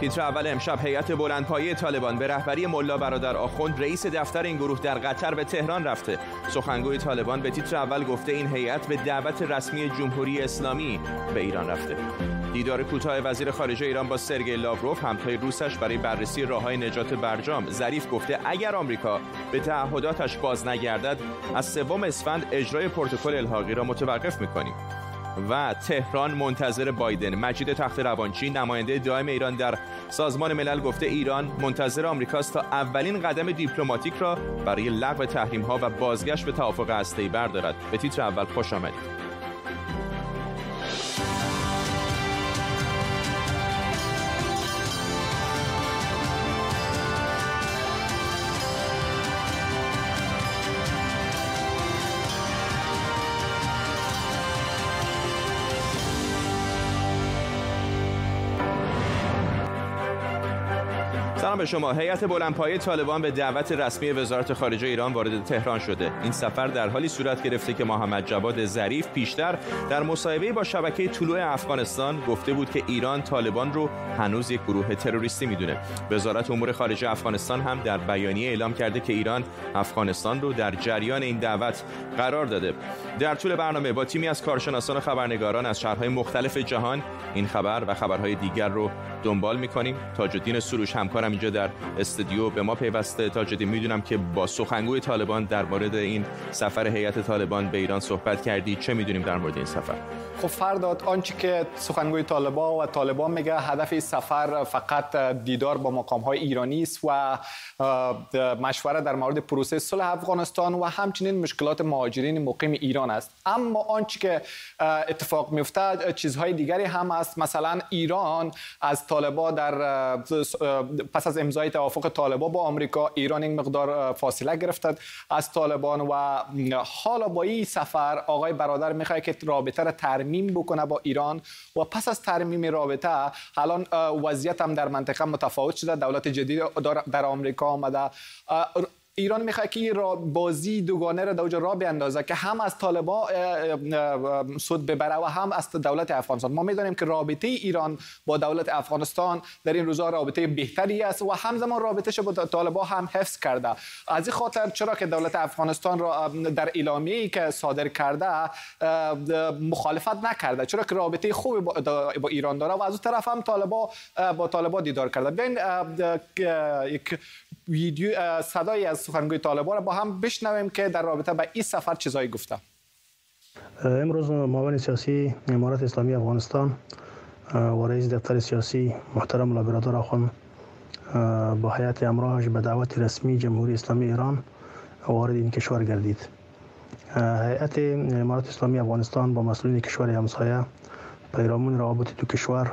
تیتر اول امشب هیئت بلندپایه طالبان به رهبری ملا برادر آخوند رئیس دفتر این گروه در قطر به تهران رفته. سخنگوی طالبان به تیتر اول گفته این هیئت به دعوت رسمی جمهوری اسلامی به ایران رفته. دیدار کوتاه وزیر خارجه ایران با سرگئی لاوروف همتای روسش برای بررسی راههای نجات برجام ظریف گفته اگر آمریکا به تعهداتش باز نگردد از سوم اسفند اجرای پروتکل الحاقی را متوقف می‌کنیم. و تهران منتظر بایدن. مجید تخت روانچی نماینده دائم ایران در سازمان ملل گفته ایران منتظر آمریکاست تا اولین قدم دیپلماتیک را برای لغو تحریم ها و بازگشت به توافق هسته‌ای بردارد. به تیتر اول خوش آمدید. سلام به شما. هیئت بلندپایه طالبان به دعوت رسمی وزارت خارجه ایران وارد تهران شده. این سفر در حالی صورت گرفته که محمد جواد ظریف پیشتر در مصاحبه با شبکه طلوع افغانستان گفته بود که ایران طالبان رو هنوز یک گروه تروریستی می‌دونه. وزارت امور خارجه افغانستان هم در بیانیه اعلام کرده که ایران افغانستان رو در جریان این دعوت قرار داده. در طول برنامه با تیمی از کارشناسان و خبرنگاران از شهرهای مختلف جهان این خبر و خبرهای دیگر رو دنبال می‌کنیم. تاج الدین سروش همکارم در استودیو به ما پیوسته. تاج می‌دونم که با سخنگوی طالبان در مورد این سفر هیئت طالبان به ایران صحبت کردی. چه می‌دونیم در مورد این سفر؟ خب فرداد آنچه که سخنگوی طالبان و طالبان میگه هدف این سفر فقط دیدار با مقام های ایرانی است و مشوره در مورد پروسه صلح افغانستان و همچنین مشکلات مهاجرین مقیم ایران است. اما آنچه که اتفاق میفته چیزهای دیگری هم است. مثلا ایران از طالبان در پس امضای توافق طالبان با آمریکا ایران این مقدار فاصله گرفته از طالبان و حالا با این سفر آقای برادر می‌خواد که رابطه را ترمیم بکنه با ایران و پس از ترمیم رابطه الان وضعیت هم در منطقه متفاوت شده. دولت جدید در آمریکا آمده. ایران می‌خواد که را بازی دوگانه را در را بیاندازه که هم از طالبان سود ببره و هم از دولت افغانستان. ما می‌دانیم که رابطه ایران با دولت افغانستان در این روزها رابطه بهتری است و همزمان رابطهش با طالبان هم حفظ کرده. از این خاطر چرا که دولت افغانستان را در اعلامیه‌ای که صادر کرده مخالفت نکرده. چرا که رابطه خوبی با ایران داره و از اون طرف هم طالبان با طالبان دیدار کرده. بین یک ویدیو صدای از سخنگوی طالبان را با هم بشنویم که در رابطه با این سفر چیزایی گفته امروز معاون سیاسی امارات اسلامی افغانستان و رئیس دفتر سیاسی محترم لابرادور آخوند با حیات امراهش به دعوت رسمی جمهوری اسلامی ایران وارد این کشور گردید. هیئت امارات اسلامی افغانستان با مسئولین کشور همسایه پیرامون روابط دو کشور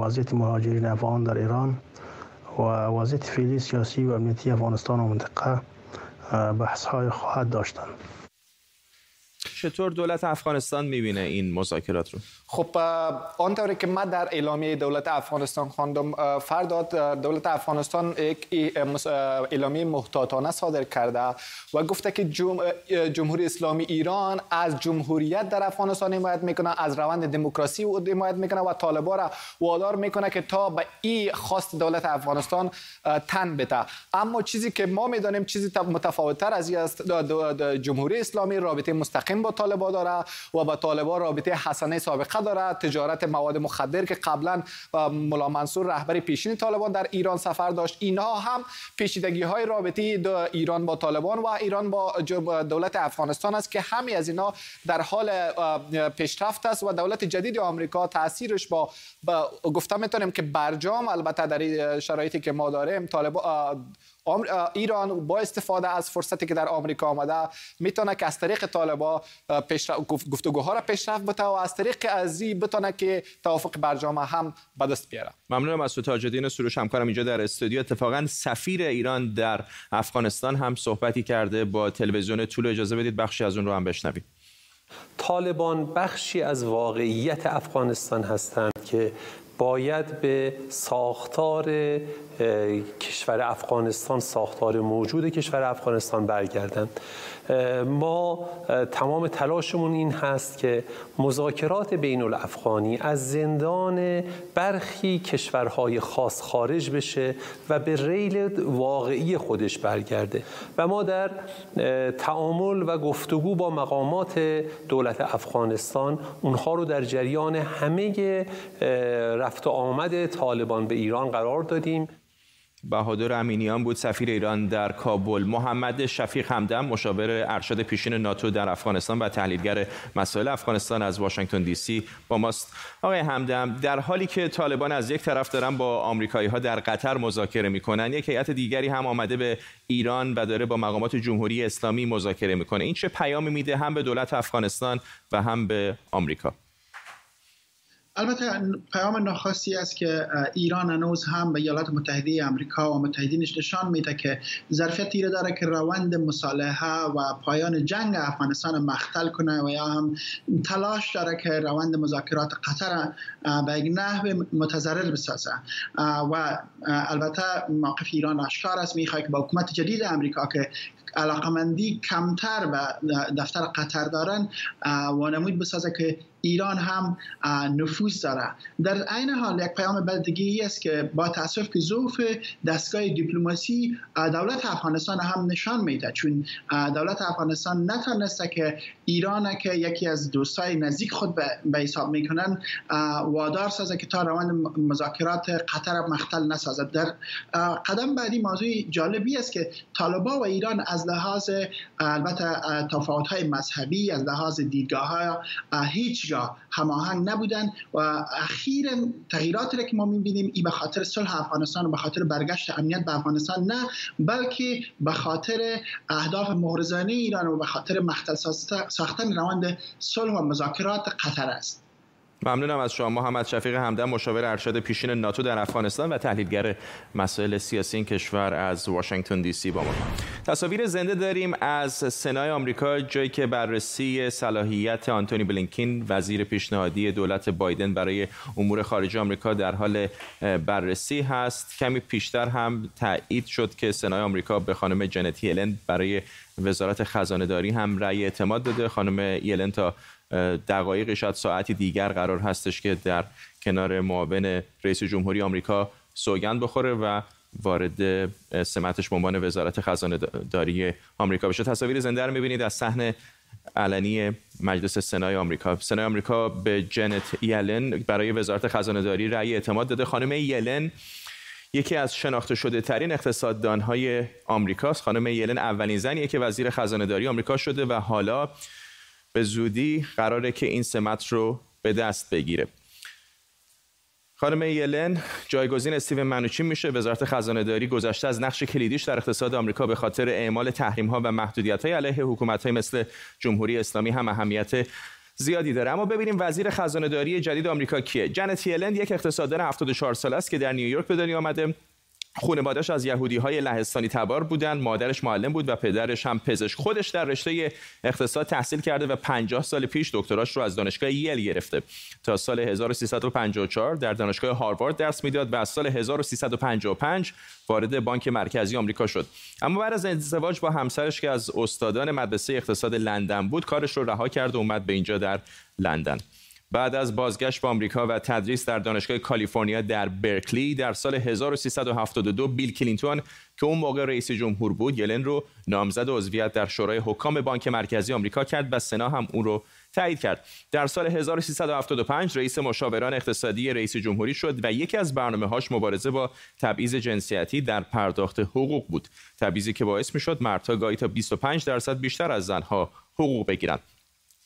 وضعیت مهاجرین افغان در ایران و وضعیت فعلی سیاسی و امنیتی افغانستان و منطقه بحث های خواهد داشتند. چطور دولت افغانستان می‌بینه این مذاکرات رو؟ خب آنطوری که من در اعلامیه دولت افغانستان خواندم فرداد دولت افغانستان یک اعلامیه محتاطانه صادر کرده و گفته که جمهوری اسلامی ایران از جمهوریت در افغانستان حمایت می‌کنه از روند دموکراسی حمایت می‌کنه و طالبان را وادار می‌کنه که تا به این خواست دولت افغانستان تن بده. اما چیزی که ما می‌دانیم چیزی متفاوت تر از است جمهوری اسلامی رابطه مستقیم با طالبان داره و با طالبان رابطه حسنه سابقه داره. تجارت مواد مخدر که قبلا ملا منصور رهبر پیشین طالبان در ایران سفر داشت. اینها هم پیچیدگی های رابطه ایران با طالبان و ایران با دولت افغانستان است که همه از اینا در حال پیشرفت است و دولت جدید آمریکا تاثیرش با, با گفتم می‌تونیم که برجام البته در شرایطی که ما داریم طالبان ایران با استفاده از فرصتی که در آمریکا آمده می‌تونه که از طریق طالبا گفتگوها را پیشرفت بده و از طریق ازی بتونه که توافق برجام هم به دست بیاره. ممنونم از تو تاج الدین سروش. همکارم اینجا در استودیو. اتفاقا سفیر ایران در افغانستان هم صحبتی کرده با تلویزیون طول. اجازه بدید بخشی از اون رو هم بشنویم. طالبان بخشی از واقعیت افغانستان هستند که باید به ساختار کشور افغانستان ساختار موجود کشور افغانستان برگردند. ما تمام تلاشمون این هست که مذاکرات بین الافغانی از زندان برخی کشورهای خاص خارج بشه و به ریل واقعی خودش برگرده. و ما در تعامل و گفتگو با مقامات دولت افغانستان اونها رو در جریان همه رفت و آمد طالبان به ایران قرار دادیم. بهادر امینیان بود سفیر ایران در کابل. محمد شفیق همدم مشاور ارشد پیشین ناتو در افغانستان و تحلیلگر مسائل افغانستان از واشنگتن دی سی با ماست. آقای همدم در حالی که طالبان از یک طرف دارن با آمریکایی ها در قطر مذاکره می‌کنن یک هیئت دیگری هم آمده به ایران و داره با مقامات جمهوری اسلامی مذاکره می‌کنه. این چه پیامی میده هم به دولت افغانستان و هم به آمریکا؟ البته پیام ناخواستی است که ایران هنوز هم به ایالات متحده امریکا و متحدینش نشان میده که ظرفیت را داره که روند مصالحه و پایان جنگ افغانستان مختل کنه و یا هم تلاش داره که روند مذاکرات قطر به یک نحو متضرر بسازه. و البته موقف ایران اشکار است. می‌خواد که با حکومت جدید امریکا که علاقمندی کمتر به دفتر قطر دارن وانمود بسازه که ایران هم نفوذ داره. در عین حال یک پیام بدگی است که با تاسف که ضعف دستگاه دیپلماسی دولت افغانستان هم نشان میده. چون دولت افغانستان نتونسته که ایران که یکی از دوستای نزدیک خود به حساب می‌کنن وادار سازه که تا روند مذاکرات قطر مختل نسازد. در قدم بعدی موضوع جالبی است که طالبا و ایران از لحاظ البته تفاوت های مذهبی از لحاظ دیدگاه ها هیچ هماهنگ نبودن و اخیر تغییراتی که ما می‌بینیم این به خاطر صلح افغانستان و به خاطر برگشت امنیت به افغانستان نه بلکه به خاطر اهداف مغرضانه ایران و به خاطر مختل ساختن روند صلح و مذاکرات قطر است. ممنونم از شما محمد شفیق همدم مشاور ارشد پیشین ناتو در افغانستان و تحلیلگر مسائل سیاسی این کشور از واشنگتن دی سی با ما. تصاویر زنده داریم از سنای آمریکا جایی که بررسی صلاحیت آنتونی بلینکین وزیر پیشنهادی دولت بایدن برای امور خارجه آمریکا در حال بررسی هست. کمی پیشتر هم تایید شد که سنای آمریکا به خانم جنتی یلن برای وزارت خزانه داری هم رأی اعتماد داده. خانم یلن تا دقایق شاید ساعتی دیگر قرار هستش که در کنار معاون رئیس جمهوری آمریکا سوگند بخوره و وارد سمتش به عنوان وزارت خزانه داری آمریکا بشه. تصاویر زنده رو می‌بینید از صحنه علنی مجلس سنای آمریکا. سنای آمریکا به جنت یلن برای وزارت خزانه داری رأی اعتماد داده. خانم یلن یکی از شناخته شده ترین اقتصاددان های آمریکاست. خانم یلن اولین زنیه که وزیر خزانه داری آمریکا شده و حالا به زودی قراره که این سمت رو به دست بگیره. خانم یلن جایگزین استیون منوچین میشه. وزارت خزانه داری گذشته از نقش کلیدیش در اقتصاد آمریکا به خاطر اعمال تحریم ها و محدودیت های علیه حکومت های مثل جمهوری اسلامی هم اهمیت زیادی داره. اما ببینیم وزیر خزانه داری جدید آمریکا کیه. جنت یلن یک اقتصاددان 74 ساله است که در نیویورک به دنیا آمده. خانواده‌اش از یهودی های لهستانی تبار بودند مادرش معلم بود و پدرش هم پزشک. خودش در رشته اقتصاد تحصیل کرده و 50 سال پیش دکتراش رو از دانشگاه یل گرفته. تا سال 1354 در دانشگاه هاروارد درس می‌داد و از سال 1355 وارد بانک مرکزی آمریکا شد. اما بعد از ازدواج با همسرش که از استادان مدرسه اقتصاد لندن بود کارش رو رها کرد و اومد به اینجا در لندن. بعد از بازگشت به آمریکا و تدریس در دانشگاه کالیفرنیا در برکلی در سال 1372 بیل کلینتون که اون موقع رئیس جمهور بود یلن رو نامزد عضویت در شورای حکام بانک مرکزی آمریکا کرد و سنا هم اون رو تایید کرد. در سال 1375 رئیس مشاوران اقتصادی رئیس جمهوری شد و یکی از برنامه هاش مبارزه با تبعیض جنسیتی در پرداخت حقوق بود. تبعیضی که باعث می‌شد مردها گاهی تا 25 درصد بیشتر از زنها حقوق بگیرند.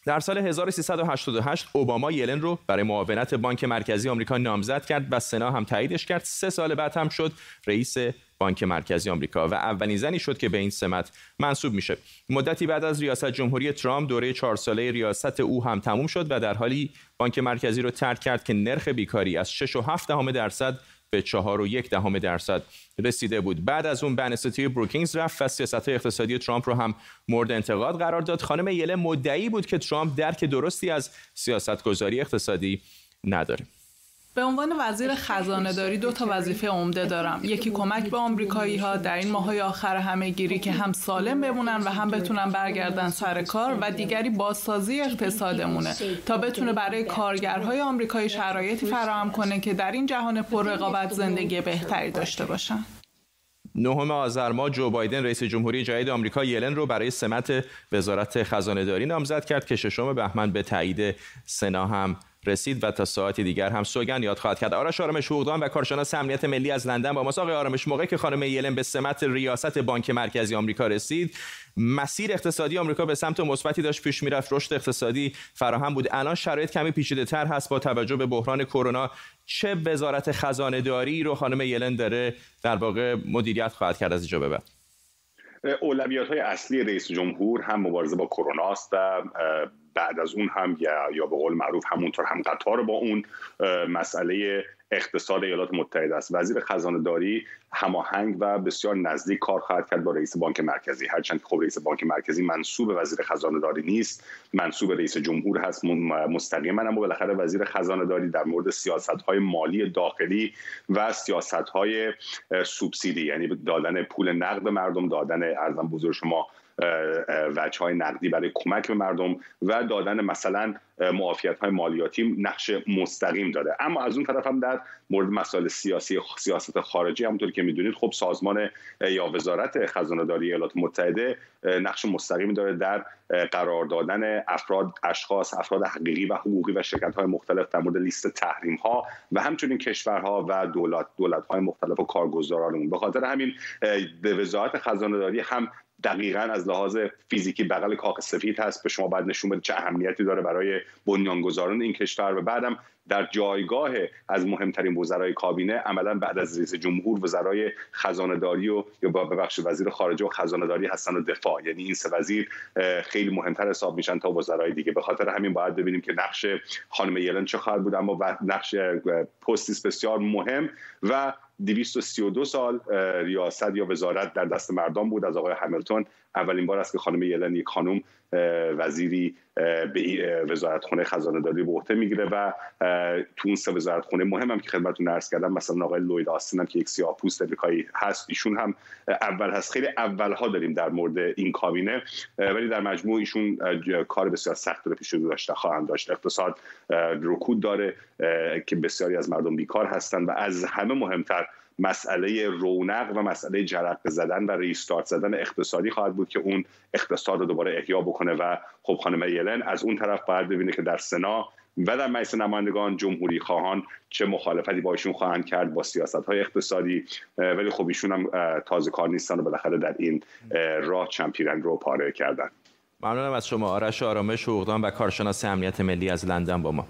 در سال 1388 اوباما یلن رو برای معاونت بانک مرکزی آمریکا نامزد کرد و سنا هم تاییدش کرد. سه سال بعد هم شد رئیس بانک مرکزی آمریکا و اولین زنی شد که به این سمت منصوب میشه. مدتی بعد از ریاست جمهوری ترامپ دوره چهار ساله ریاست او هم تموم شد و در حالی بانک مرکزی رو ترک کرد که نرخ بیکاری از 6.7 درصد به چهار و یک دهم درصد رسیده بود. بعد از اون بنستیتی بروکینگز رفت و سیاست اقتصادی ترامپ رو هم مورد انتقاد قرار داد. خانم یله مدعی بود که ترامپ درک درستی از سیاست گذاری اقتصادی نداره. به عنوان وزیر خزانه داری دو تا وظیفه عمده دارم. یکی کمک به آمریکایی ها در این ماهای آخر همه گیری که هم سالم بمونن و هم بتونن برگردن سر کار و دیگری بازسازی اقتصادمونه تا بتونه برای کارگرهای آمریکایی شرایطی فراهم کنه که در این جهان پر رقابت زندگی بهتری داشته باشن. نهم آذر ماه جو بایدن رئیس جمهوری جدید آمریکا یلن رو برای سمت وزارت خزانه داری نامزد کرد که ششم بهمن به تایید سنا هم رسید و تا ساعتی دیگر هم سوگن یاد خواهد کرد. آرش آرامش حقوقدان و کارشناس امنیت ملی از لندن با آقای آرامش موقعی که خانم یلن به سمت ریاست بانک مرکزی آمریکا رسید مسیر اقتصادی آمریکا به سمت مثبتی داشت پیش می‌رفت. رشد اقتصادی فراهم بود. الان شرایط کمی پیچیده تر هست با توجه به بحران کرونا. چه وزارت خزانه داری رو خانم یلن داره در واقع مدیریت خواهد کرد از اینجا به بعد؟ اولویت اصلی رئیس جمهور هم مبارزه با کرونا است و بعد از اون هم یا به قول معروف همونطور هم قطار با اون مسئله اقتصاد ایالات متحده است. وزیر خزانه داری هماهنگ و بسیار نزدیک کار خواهد کرد با رئیس بانک مرکزی. هرچند که خب رئیس بانک مرکزی منصوب وزیر خزانه داری نیست منصوب رئیس جمهور هست مستقیما اما بالاخره وزیر خزانه داری در مورد سیاست های مالی داخلی و سیاست های سوبسیدی یعنی دادن پول نقد مردم دادن ارزم بزرگ شما وجه های نقدی برای کمک به مردم و دادن مثلا معافیت های مالیاتی نقش مستقیم داره. اما از اون طرف هم در مورد مسائل سیاسی سیاست خارجی همونطور که می‌دونید خب سازمان یا وزارت خزانه داری ایالات متحده نقش مستقیمی داره در قرار دادن افراد اشخاص افراد حقیقی و حقوقی و شرکت های مختلف در مورد لیست تحریم ها و همچنین کشورها و دولت دولت های مختلف و کارگزارانمون. به خاطر همین به وزارت خزانه داری هم دقیقا از لحاظ فیزیکی بغل کاخ سفید هست. به شما باید نشون بده چه اهمیتی داره برای بنیانگذاران این کشور. و بعدم در جایگاه از مهمترین وزرای کابینه عملا بعد از رئیس جمهور وزرای خزانه داری و یا ببخش وزیر خارجه و خزانه داری هستن و دفاع. یعنی این سه وزیر خیلی مهمتر حساب میشن تا وزرای دیگه. به خاطر همین باید ببینیم که نقش خانم یلن چه خواهد بود اما نقش پستی بسیار مهم. و 232 سال ریاست یا وزارت در دست مردم بود از آقای همیلتون. اولین بار است که خانم یلن یک خانم وزیری به وزارت خونه خزانه داری به عهده می‌گیره و تو اون سه وزارت مهم هم که خدمتتون عرض کردم مثلا آقای لوید آستین هم که یک سیاه پوست امریکایی هست ایشون هم اول هست. خیلی اول ها داریم در مورد این کابینه ولی در مجموع ایشون کار بسیار سخت رو پیش رو داشته خواهند داشت. اقتصاد رکود داره که بسیاری از مردم بیکار هستند و از همه مهمتر مسئله رونق و مسئله جرق زدن و ریستارت زدن اقتصادی خواهد بود که اون اقتصاد رو دوباره احیا بکنه و خب خانم یلن از اون طرف باید ببینه که در سنا و در مجلس نمایندگان جمهوری خواهان چه مخالفتی با ایشون خواهند کرد با سیاست های اقتصادی ولی خب ایشون هم تازه کار نیستن و بالاخره در این راه چمپیرنگ رو پاره کردن. ممنونم از شما. آرش آرامش حقوقدان و کارشناس امنیت ملی از لندن با ما.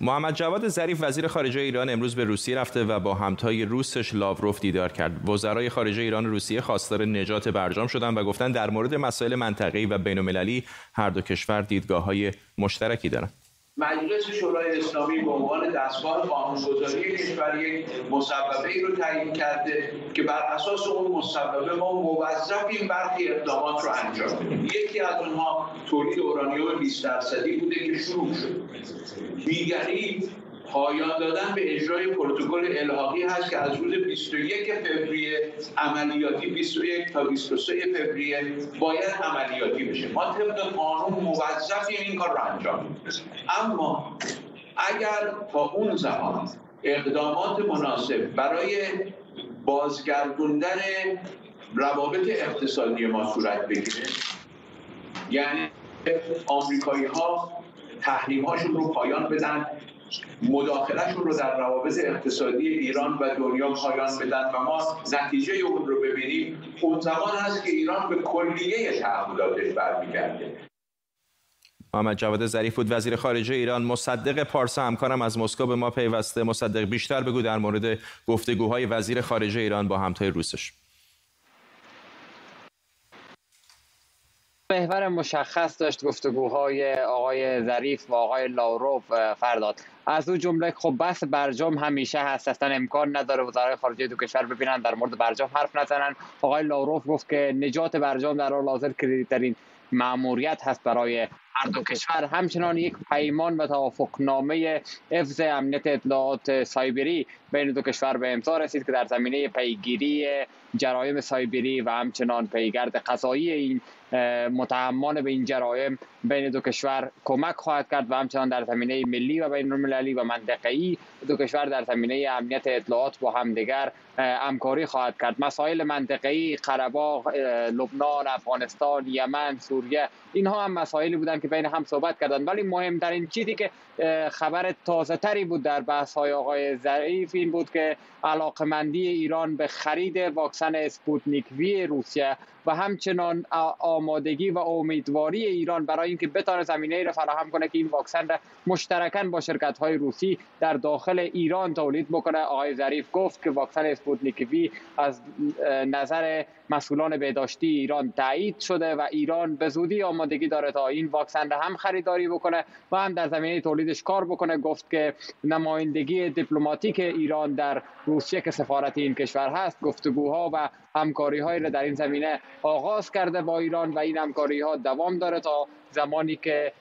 محمد جواد ظریف وزیر خارجه ایران امروز به روسیه رفته و با همتای روسش لاوروف دیدار کرد. وزرای خارجه ایران و روسیه خواستار نجات برجام شدند و گفتند در مورد مسائل منطقه‌ای و بین‌المللی هر دو کشور دیدگاه‌های مشترکی دارند. مجلس شورای اسلامی به عنوان دستگاه قانونگذاری کشور یک مصوبه رو تعیین کرده که بر اساس اون مصوبه ما موظفیم برخی اقدامات رو انجام بدیم. یکی از اونها تولید اورانیوم 20 درصدی بوده که شروع شد. دیگری پایان دادن به اجرای پروتکل الحاقی هست که از روز 21 فوریه عملیاتی 21 تا 23 فوریه باید عملیاتی بشه. ما طبق قانون موظفیم این کار رو انجام بدیم. اما اگر تا اون زمان اقدامات مناسب برای بازگردوندن روابط اقتصادی ما صورت بگیره یعنی آمریکایی ها تحریم هاشون رو پایان بدن مداخلهشون رو در روابط اقتصادی ایران و دنیا پایان بدن و ما نتیجه اون رو ببینیم. اون زمان هست که ایران به کلیه تعهداتش برمیگرده محمد جواد ظریف بود وزیر خارجه ایران. مصدق پارسا همکارم از مسکو به ما پیوسته. مصدق بیشتر بگو در مورد گفتگوهای وزیر خارجه ایران با همتای روسش. محور مشخص داشت گفتگوهای آقای ظریف و آقای لاوروف فرداد. از او جمله خب بحث برجام همیشه هست. اصلا امکان نداره وزرای خارجه دو کشور ببینن در مورد برجام حرف نزنن. آقای لاوروف گفت که نجات برجام در حال حاضر کلیدترین مأموریت هست برای هر دو کشور. همچنان یک پیمان و توافقنامه حفظ امنیت اطلاعات سایبری بین دو کشور به امضا رسید که در زمینه پیگیری جرایم سایبری و همچنان پیگرد قضایی این متهمان به این جرایم بین دو کشور کمک خواهد کرد و همچنان در زمینه ملی و بین المللی و منطقه‌ای دو کشور در زمینه امنیت اطلاعات با همدیگر همکاری خواهد کرد. مسائل منطقه‌ای قره‌باغ لبنان افغانستان یمن سوریه اینها هم مسائلی بودند که بین هم صحبت کردند. ولی مهمترین چیزی که خبر تازه تری بود در بحث های آقای ظریف این بود که علاقمندی ایران به خرید واکسن اسپوتنیک وی روسیه و همچنان آمادگی و امیدواری ایران برای اینکه بتانه زمینه را فراهم کنه که این واکسن را مشترکاً با شرکت های روسی در داخل ایران تولید بکنه. آقای ظریف گفت که واکسن اسپوتنیک وی از نظر مسئولان بهداشتی ایران تایید شده و ایران به زودی آمادگی داره تا این واکسن را هم خریداری بکنه و هم در زمینه تولیدش کار بکنه. گفت که نمایندگی دیپلماتیک ایران در روسیه که سفارت این کشور هست گفتگوها و همکاری های را در این زمینه آغاز کرده با ایران و این همکاری ها دوام داره تا زمانی که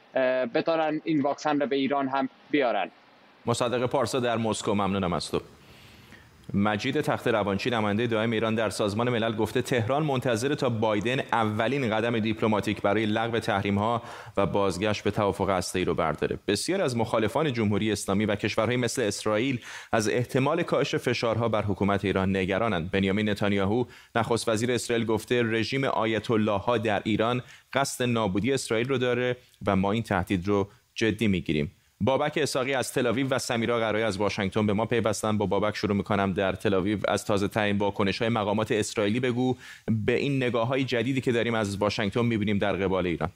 بتارن این واکسن را به ایران هم بیارن. مصدق پارسا در مسکو ممنونم از تو. مجید تخت روانچی نماینده دائم ایران در سازمان ملل گفته تهران منتظر تا بایدن اولین قدم دیپلماتیک برای لغو تحریم ها و بازگشت به توافق هسته‌ای رو برداره. بسیار از مخالفان جمهوری اسلامی و کشورهای مثل اسرائیل از احتمال کاهش فشارها بر حکومت ایران نگرانند. بنیامین نتانیاهو نخست وزیر اسرائیل گفته رژیم آیت الله ها در ایران قصد نابودی اسرائیل رو داره و ما این تهدید رو جدی می‌گیریم. بابک اساقی از تلاویو و سمیرا قرایی از واشنگتن به ما پیوستن. با بابک شروع می‌کنم در تلاویو از تازه ترین واکنش های مقامات اسرائیلی بگو. به این نگاه های جدیدی که داریم از واشنگتن می‌بینیم در قبال ایران.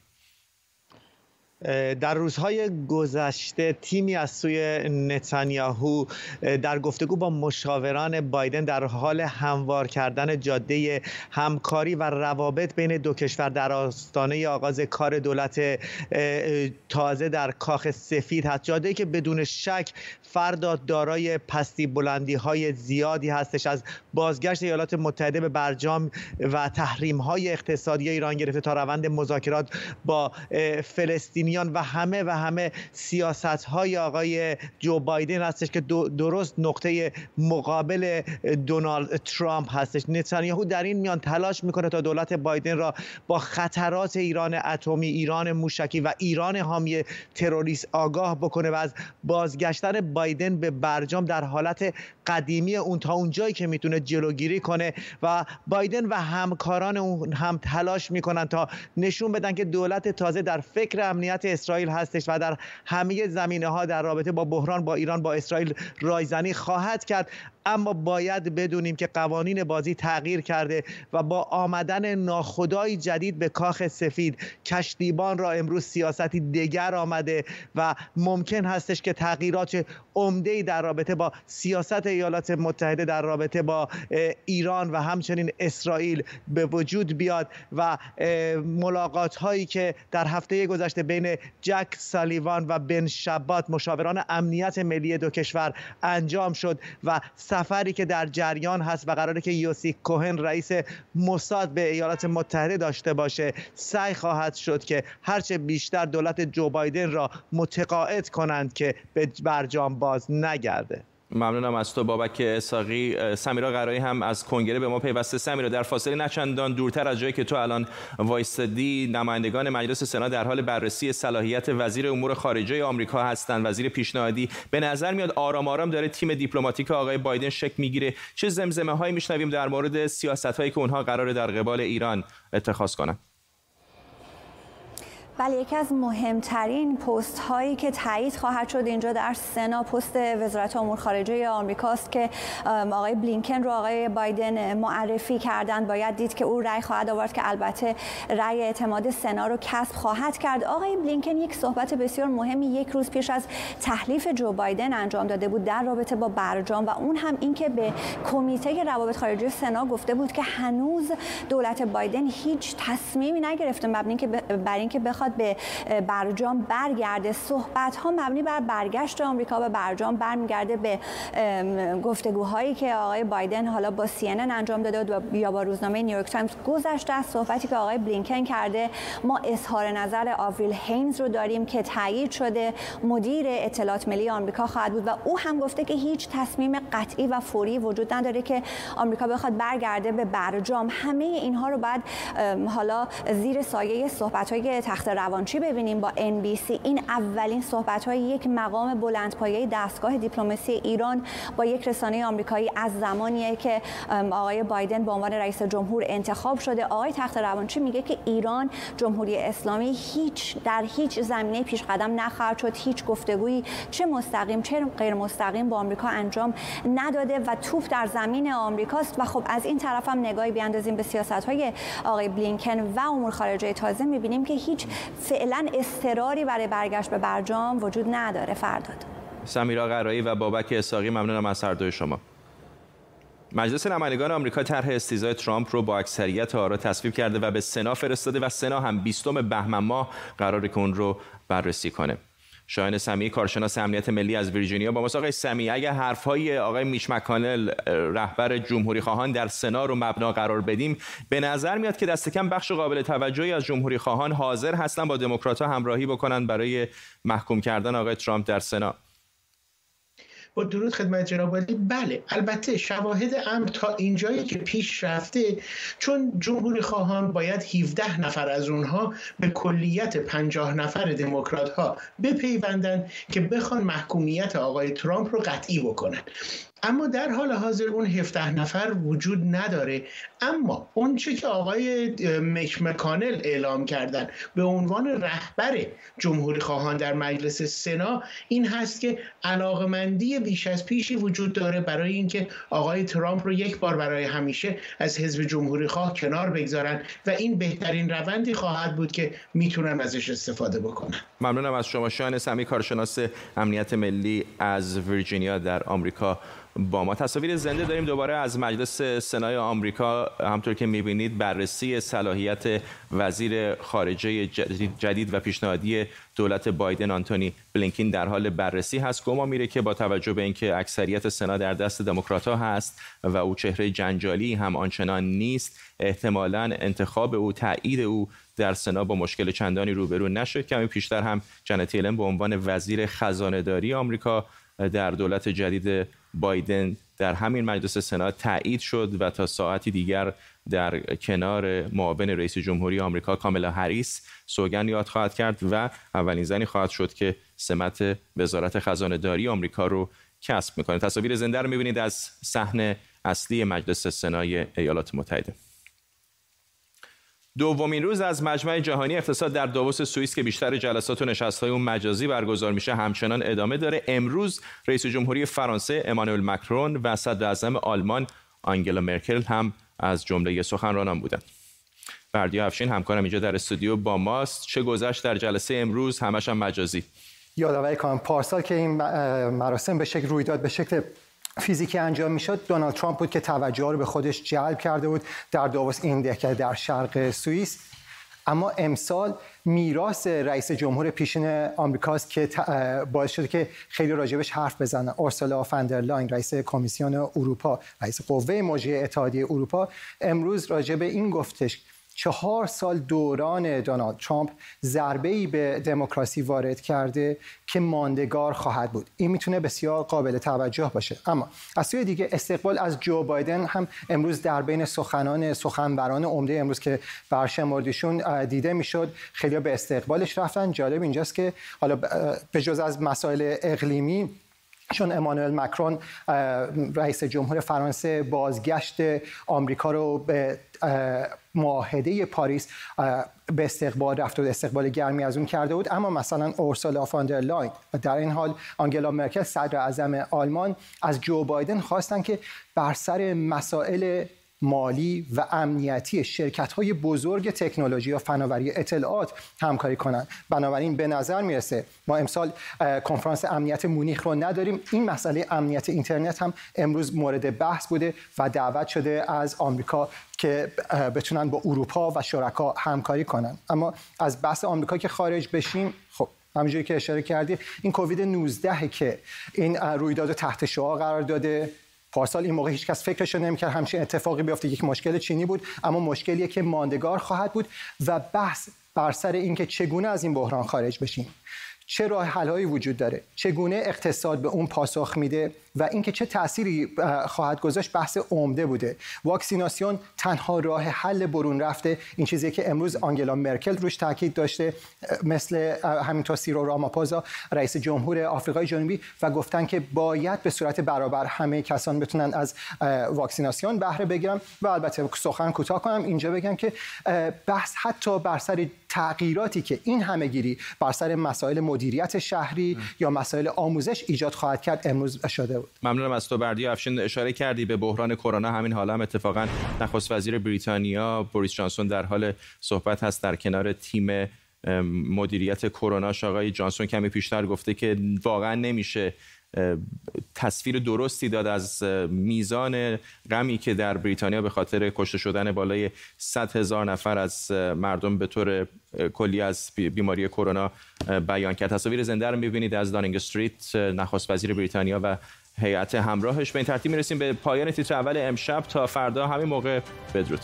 در روزهای گذشته تیمی از سوی نتانیاهو در گفتگو با مشاوران بایدن در حال هموار کردن جاده همکاری و روابط بین دو کشور در آستانه آغاز کار دولت تازه در کاخ سفید هست. جاده که بدون شک فردا دارای پستی بلندی های زیادی هستش. از بازگشت ایالات متحده به برجام و تحریم های اقتصادی ایران گرفته تا روند مذاکرات با فلسطینیان و همه و همه سیاست های آقای جو بایدن هستش که درست نقطه مقابل دونالد ترامپ هستش. نتانیاهو در این میان تلاش می‌کنه تا دولت بایدن را با خطرات ایران اتمی ایران موشکی و ایران حامی تروریست آگاه بکنه و از بازگشتن بایدن به برجام در حالت قدیمی اون تا اونجایی که می‌تونه جلوگیری کنه و بایدن و همکاران اون هم تلاش می‌کنن تا نشون بدن که دولت تازه در فکر امنیت اسرائیل هستش و در همه زمینه ها در رابطه با بحران با ایران با اسرائیل رایزنی خواهد کرد. اما باید بدونیم که قوانین بازی تغییر کرده و با آمدن ناخدای جدید به کاخ سفید کشتیبان را امروز سیاستی دیگر آمده و ممکن هستش که تغییرات عمده در رابطه با سیاست ایالات متحده در رابطه با ایران و همچنین اسرائیل به وجود بیاد و ملاقات هایی که در هفته گذشته بین جک سالیوان و بن شبات مشاوران امنیت ملی دو کشور انجام شد و سفری که در جریان هست و قراره که یوسی کوهن رئیس موساد به ایالات متحده داشته باشه سعی خواهد شد که هرچه بیشتر دولت جو بایدن را متقاعد کنند که به برجام باز نگرده. ممنونم از تو بابک اساقی سمیرا قرایی هم از کنگره به ما پیوسته. سمیرا در فاصله نچندان دورتر از جایی که تو الان وایستدی نمایندگان مجلس سنا در حال بررسی صلاحیت وزیر امور خارجه آمریکا هستند. وزیر پیشنهادی به نظر میاد آرام آرام داره تیم دیپلماتیک آقای بایدن شک می‌گیره. چه زمزمه هایی میشنویم در مورد سیاست هایی که اونها قرار در قبال ایران اتخاذ کنند؟ بله یکی از مهمترین پست هایی که تایید خواهد شد اینجا در سنا پست وزارت امور خارجه آمریکاست که آقای بلینکن رو آقای بایدن معرفی کردن باید دید که او رأی خواهد آورد که البته رأی اعتماد سنا رو کسب خواهد کرد. آقای بلینکن یک صحبت بسیار مهمی یک روز پیش از تحلیف جو بایدن انجام داده بود در رابطه با برجام و اون هم اینکه به کمیته روابط خارجه سنا گفته بود که هنوز دولت بایدن هیچ تصمیمی نگرفته مبنی که بر اینکه بخواد بخواد به برجام برگرده. صحبت ها مبنی بر برگشت آمریکا به برجام برمیگرده به گفتگوهایی که آقای بایدن حالا با سی‌ان‌ان انجام داده و یا با روزنامه نیویورک تایمز گذشته از صحبتی که آقای بلینکن کرده ما اظهار نظر آوریل هینز رو داریم که تایید شده مدیر اطلاعات ملی آمریکا خواهد بود و او هم گفته که هیچ تصمیم قطعی و فوری وجود نداره که آمریکا بخواد برگرده به برجام. همه اینها رو بعد حالا زیر سایه صحبت های تخت روانچی ببینیم با NBC این اولین صحبت های یک مقام بلندپایه دستگاه دیپلماسی ایران با یک رسانه آمریکایی از زمانیه که آقای بایدن به عنوان رئیس جمهور انتخاب شده. آقای تخت روانچی میگه که ایران جمهوری اسلامی هیچ در هیچ زمینه پیش قدم نخواهد شد. هیچ گفتگویی چه مستقیم چه غیر مستقیم با آمریکا انجام نداده و توپ در زمین آمریکاست. و خب از این طرف هم نگاهی بیاندازیم به سیاست های آقای بلینکن و امور خارجه تازه. می‌بینیم که هیچ فعلا استراری برای برگشت به برجام وجود نداره فرداد. سمیرا قرایی و بابک اساقی ممنونم از هر دوی شما. مجلس نمایندگان آمریکا طرح استیزای ترامپ رو با اکثریت آرا تصویب کرده و به سنا فرستاده و سنا هم 20 بهمن ماه قرار اون رو بررسی کنه. شاهین سمی کارشناس امنیت ملی از ویرجینیا با آقای سمی اگر حرفهای آقای میش مکانل رهبر جمهوری خواهان در سنا رو مبنا قرار بدیم به نظر میاد که دست کم بخش قابل توجهی از جمهوری خواهان حاضر هستن با دموکرات همراهی بکنن برای محکوم کردن آقای ترامپ در سنا. با درود خدمت جناب عالی. بله البته شواهد امر تا اینجایی که پیش رفته چون جمهوری خواهان باید 17 نفر از اونها به کلیت 50 نفر دموکرات ها بپیوندن که بخوان محکومیت آقای ترامپ رو قطعی بکنن. اما در حال حاضر اون 17 نفر وجود نداره. اما اون چه که آقای مک مکانل اعلام کردن به عنوان رهبر جمهوری خواهان در مجلس سنا این هست که علاقمندی بیش از پیشی وجود داره برای اینکه آقای ترامپ رو یک بار برای همیشه از حزب جمهوری خواه کنار بگذارن و این بهترین روندی خواهد بود که می‌تونن ازش استفاده بکنن. ممنونم از شما شان سمی کارشناس امنیت ملی از ویرجینیا در آمریکا. با ما تصاویر زنده داریم. دوباره از مجلس سنای آمریکا همطور که می‌بینید بررسی صلاحیت وزیر خارجه جدید و پیشنهادی دولت بایدن آنتونی بلینکین در حال بررسی هست. گما میره که با توجه به اینکه اکثریت سنا در دست دموکرات ها هست و او چهره جنجالی هم آنچنان نیست احتمالا انتخاب او تایید او در سنا با مشکل چندانی روبرو نشد. کمی پیشتر هم جنت به عنوان وزیر خزانه داری آمریکا در دولت جدید بایدن در همین مجلس سنا تایید شد و تا ساعتی دیگر در کنار معاون رئیس جمهوری آمریکا کاملا هریس سوگن یاد خواهد کرد و اولین زنی خواهد شد که سمت وزارت خزانه داری آمریکا رو کسب می‌کنه تصاویر زنده رو می‌بینید از صحنه اصلی مجلس سنای ایالات متحده. دومین روز از مجمع جهانی اقتصاد در داووس سوئیس که بیشتر جلسات و نشست‌های اون مجازی برگزار میشه همچنان ادامه داره. امروز رئیس جمهوری فرانسه امانوئل مکرون و صدر اعظم آلمان آنگلا مرکل هم از جمله سخنرانان بودند. بردیا افشین همکارم اینجا در استودیو با ماست. چه گذشت در جلسه امروز؟ همش هم مجازی. یادآوری کنم پارسال که این مراسم به شکل روی داد به شکل فیزیکی انجام می‌شد دونالد ترامپ بود که توجه رو به خودش جلب کرده بود در داووس این دهکده در شرق سوئیس. اما امسال میراث رئیس جمهور پیشین آمریکاست که باعث شده که خیلی راجبش حرف بزنن اورسولا فاندرلاین رئیس کمیسیون اروپا رئیس قوه مجریه اتحادیه اروپا امروز راجب این گفتش چهار سال دوران دونالد ترامپ ضربه ای به دموکراسی وارد کرده که ماندگار خواهد بود. این می‌تونه بسیار قابل توجه باشه. اما از سوی دیگه استقبال از جو بایدن هم امروز در بین سخنان سخنوران عمده امروز که برشمردیشون دیده می‌شد خیلی به استقبالش رفتن. جالب اینجاست که حالا به جز از مسائل اقلیمی چون امانوئل مکرون رئیس جمهور فرانسه بازگشت آمریکا رو به معاهده پاریس به استقبال رفت و استقبال گرمی از اون کرده بود. اما مثلا اورسولا فاندرلاین و در این حال آنگلا مرکل صدر اعظم آلمان از جو بایدن خواستن که بر سر مسائل مالی و امنیتی شرکت های بزرگ تکنولوژی و فناوری اطلاعات همکاری کنند. بنابراین به نظر می‌رسه ما امسال کنفرانس امنیت مونیخ رو نداریم. این مسئله امنیت اینترنت هم امروز مورد بحث بوده و دعوت شده از آمریکا که بتونن با اروپا و شرکا همکاری کنن. اما از بحث آمریکا که خارج بشیم خب همونجوری که اشاره کردی این کووید 19 که این رویداد تحت شعا قرار داده. پارسال این موقع هیچکس فکرش نمی‌کرد. همچین اتفاقی بیفته. یک مشکل چینی بود اما مشکلیه که ماندگار خواهد بود و بحث بر سر اینکه چگونه از این بحران خارج بشیم. چه راه حلهایی وجود داره؟ چگونه اقتصاد به اون پاسخ میده؟ و اینکه چه تأثیری خواهد گذاشت بحث عمده بوده. واکسیناسیون تنها راه حل برون رفته. این چیزی که امروز آنگلا مرکل روش تاکید داشته مثل همینطور سیرو راماپوزا رئیس جمهور آفریقای جنوبی و گفتن که باید به صورت برابر همه کسان بتونن از واکسیناسیون بهره بگیرن و البته سخن کوتاه کنم اینجا بگم که بحث حتی بر سر تغییراتی که این همه گیری بر سر مسائل مدیریت شهری یا مسائل آموزش ایجاد خواهد کرد امروز شده. بود ممنونم از تو بردی افشین. اشاره کردی به بحران کرونا. همین حالا هم اتفاقا نخست وزیر بریتانیا بوریس جانسون در حال صحبت هست در کنار تیم مدیریت کرونا آقای جانسون کمی پیشتر گفته که واقعا نمیشه تصویر درستی داد از میزان غمی که در بریتانیا به خاطر کشته شدن بالای 100 هزار نفر از مردم به طور کلی از بیماری کرونا بیان کرد. تصاویر زنده رو می‌بینید از دانینگ استریت نخست وزیر بریتانیا و هیئت همراهش. به این ترتیب می‌رسیم به پایان تیتر اول امشب. تا فردا همین موقع بدرود.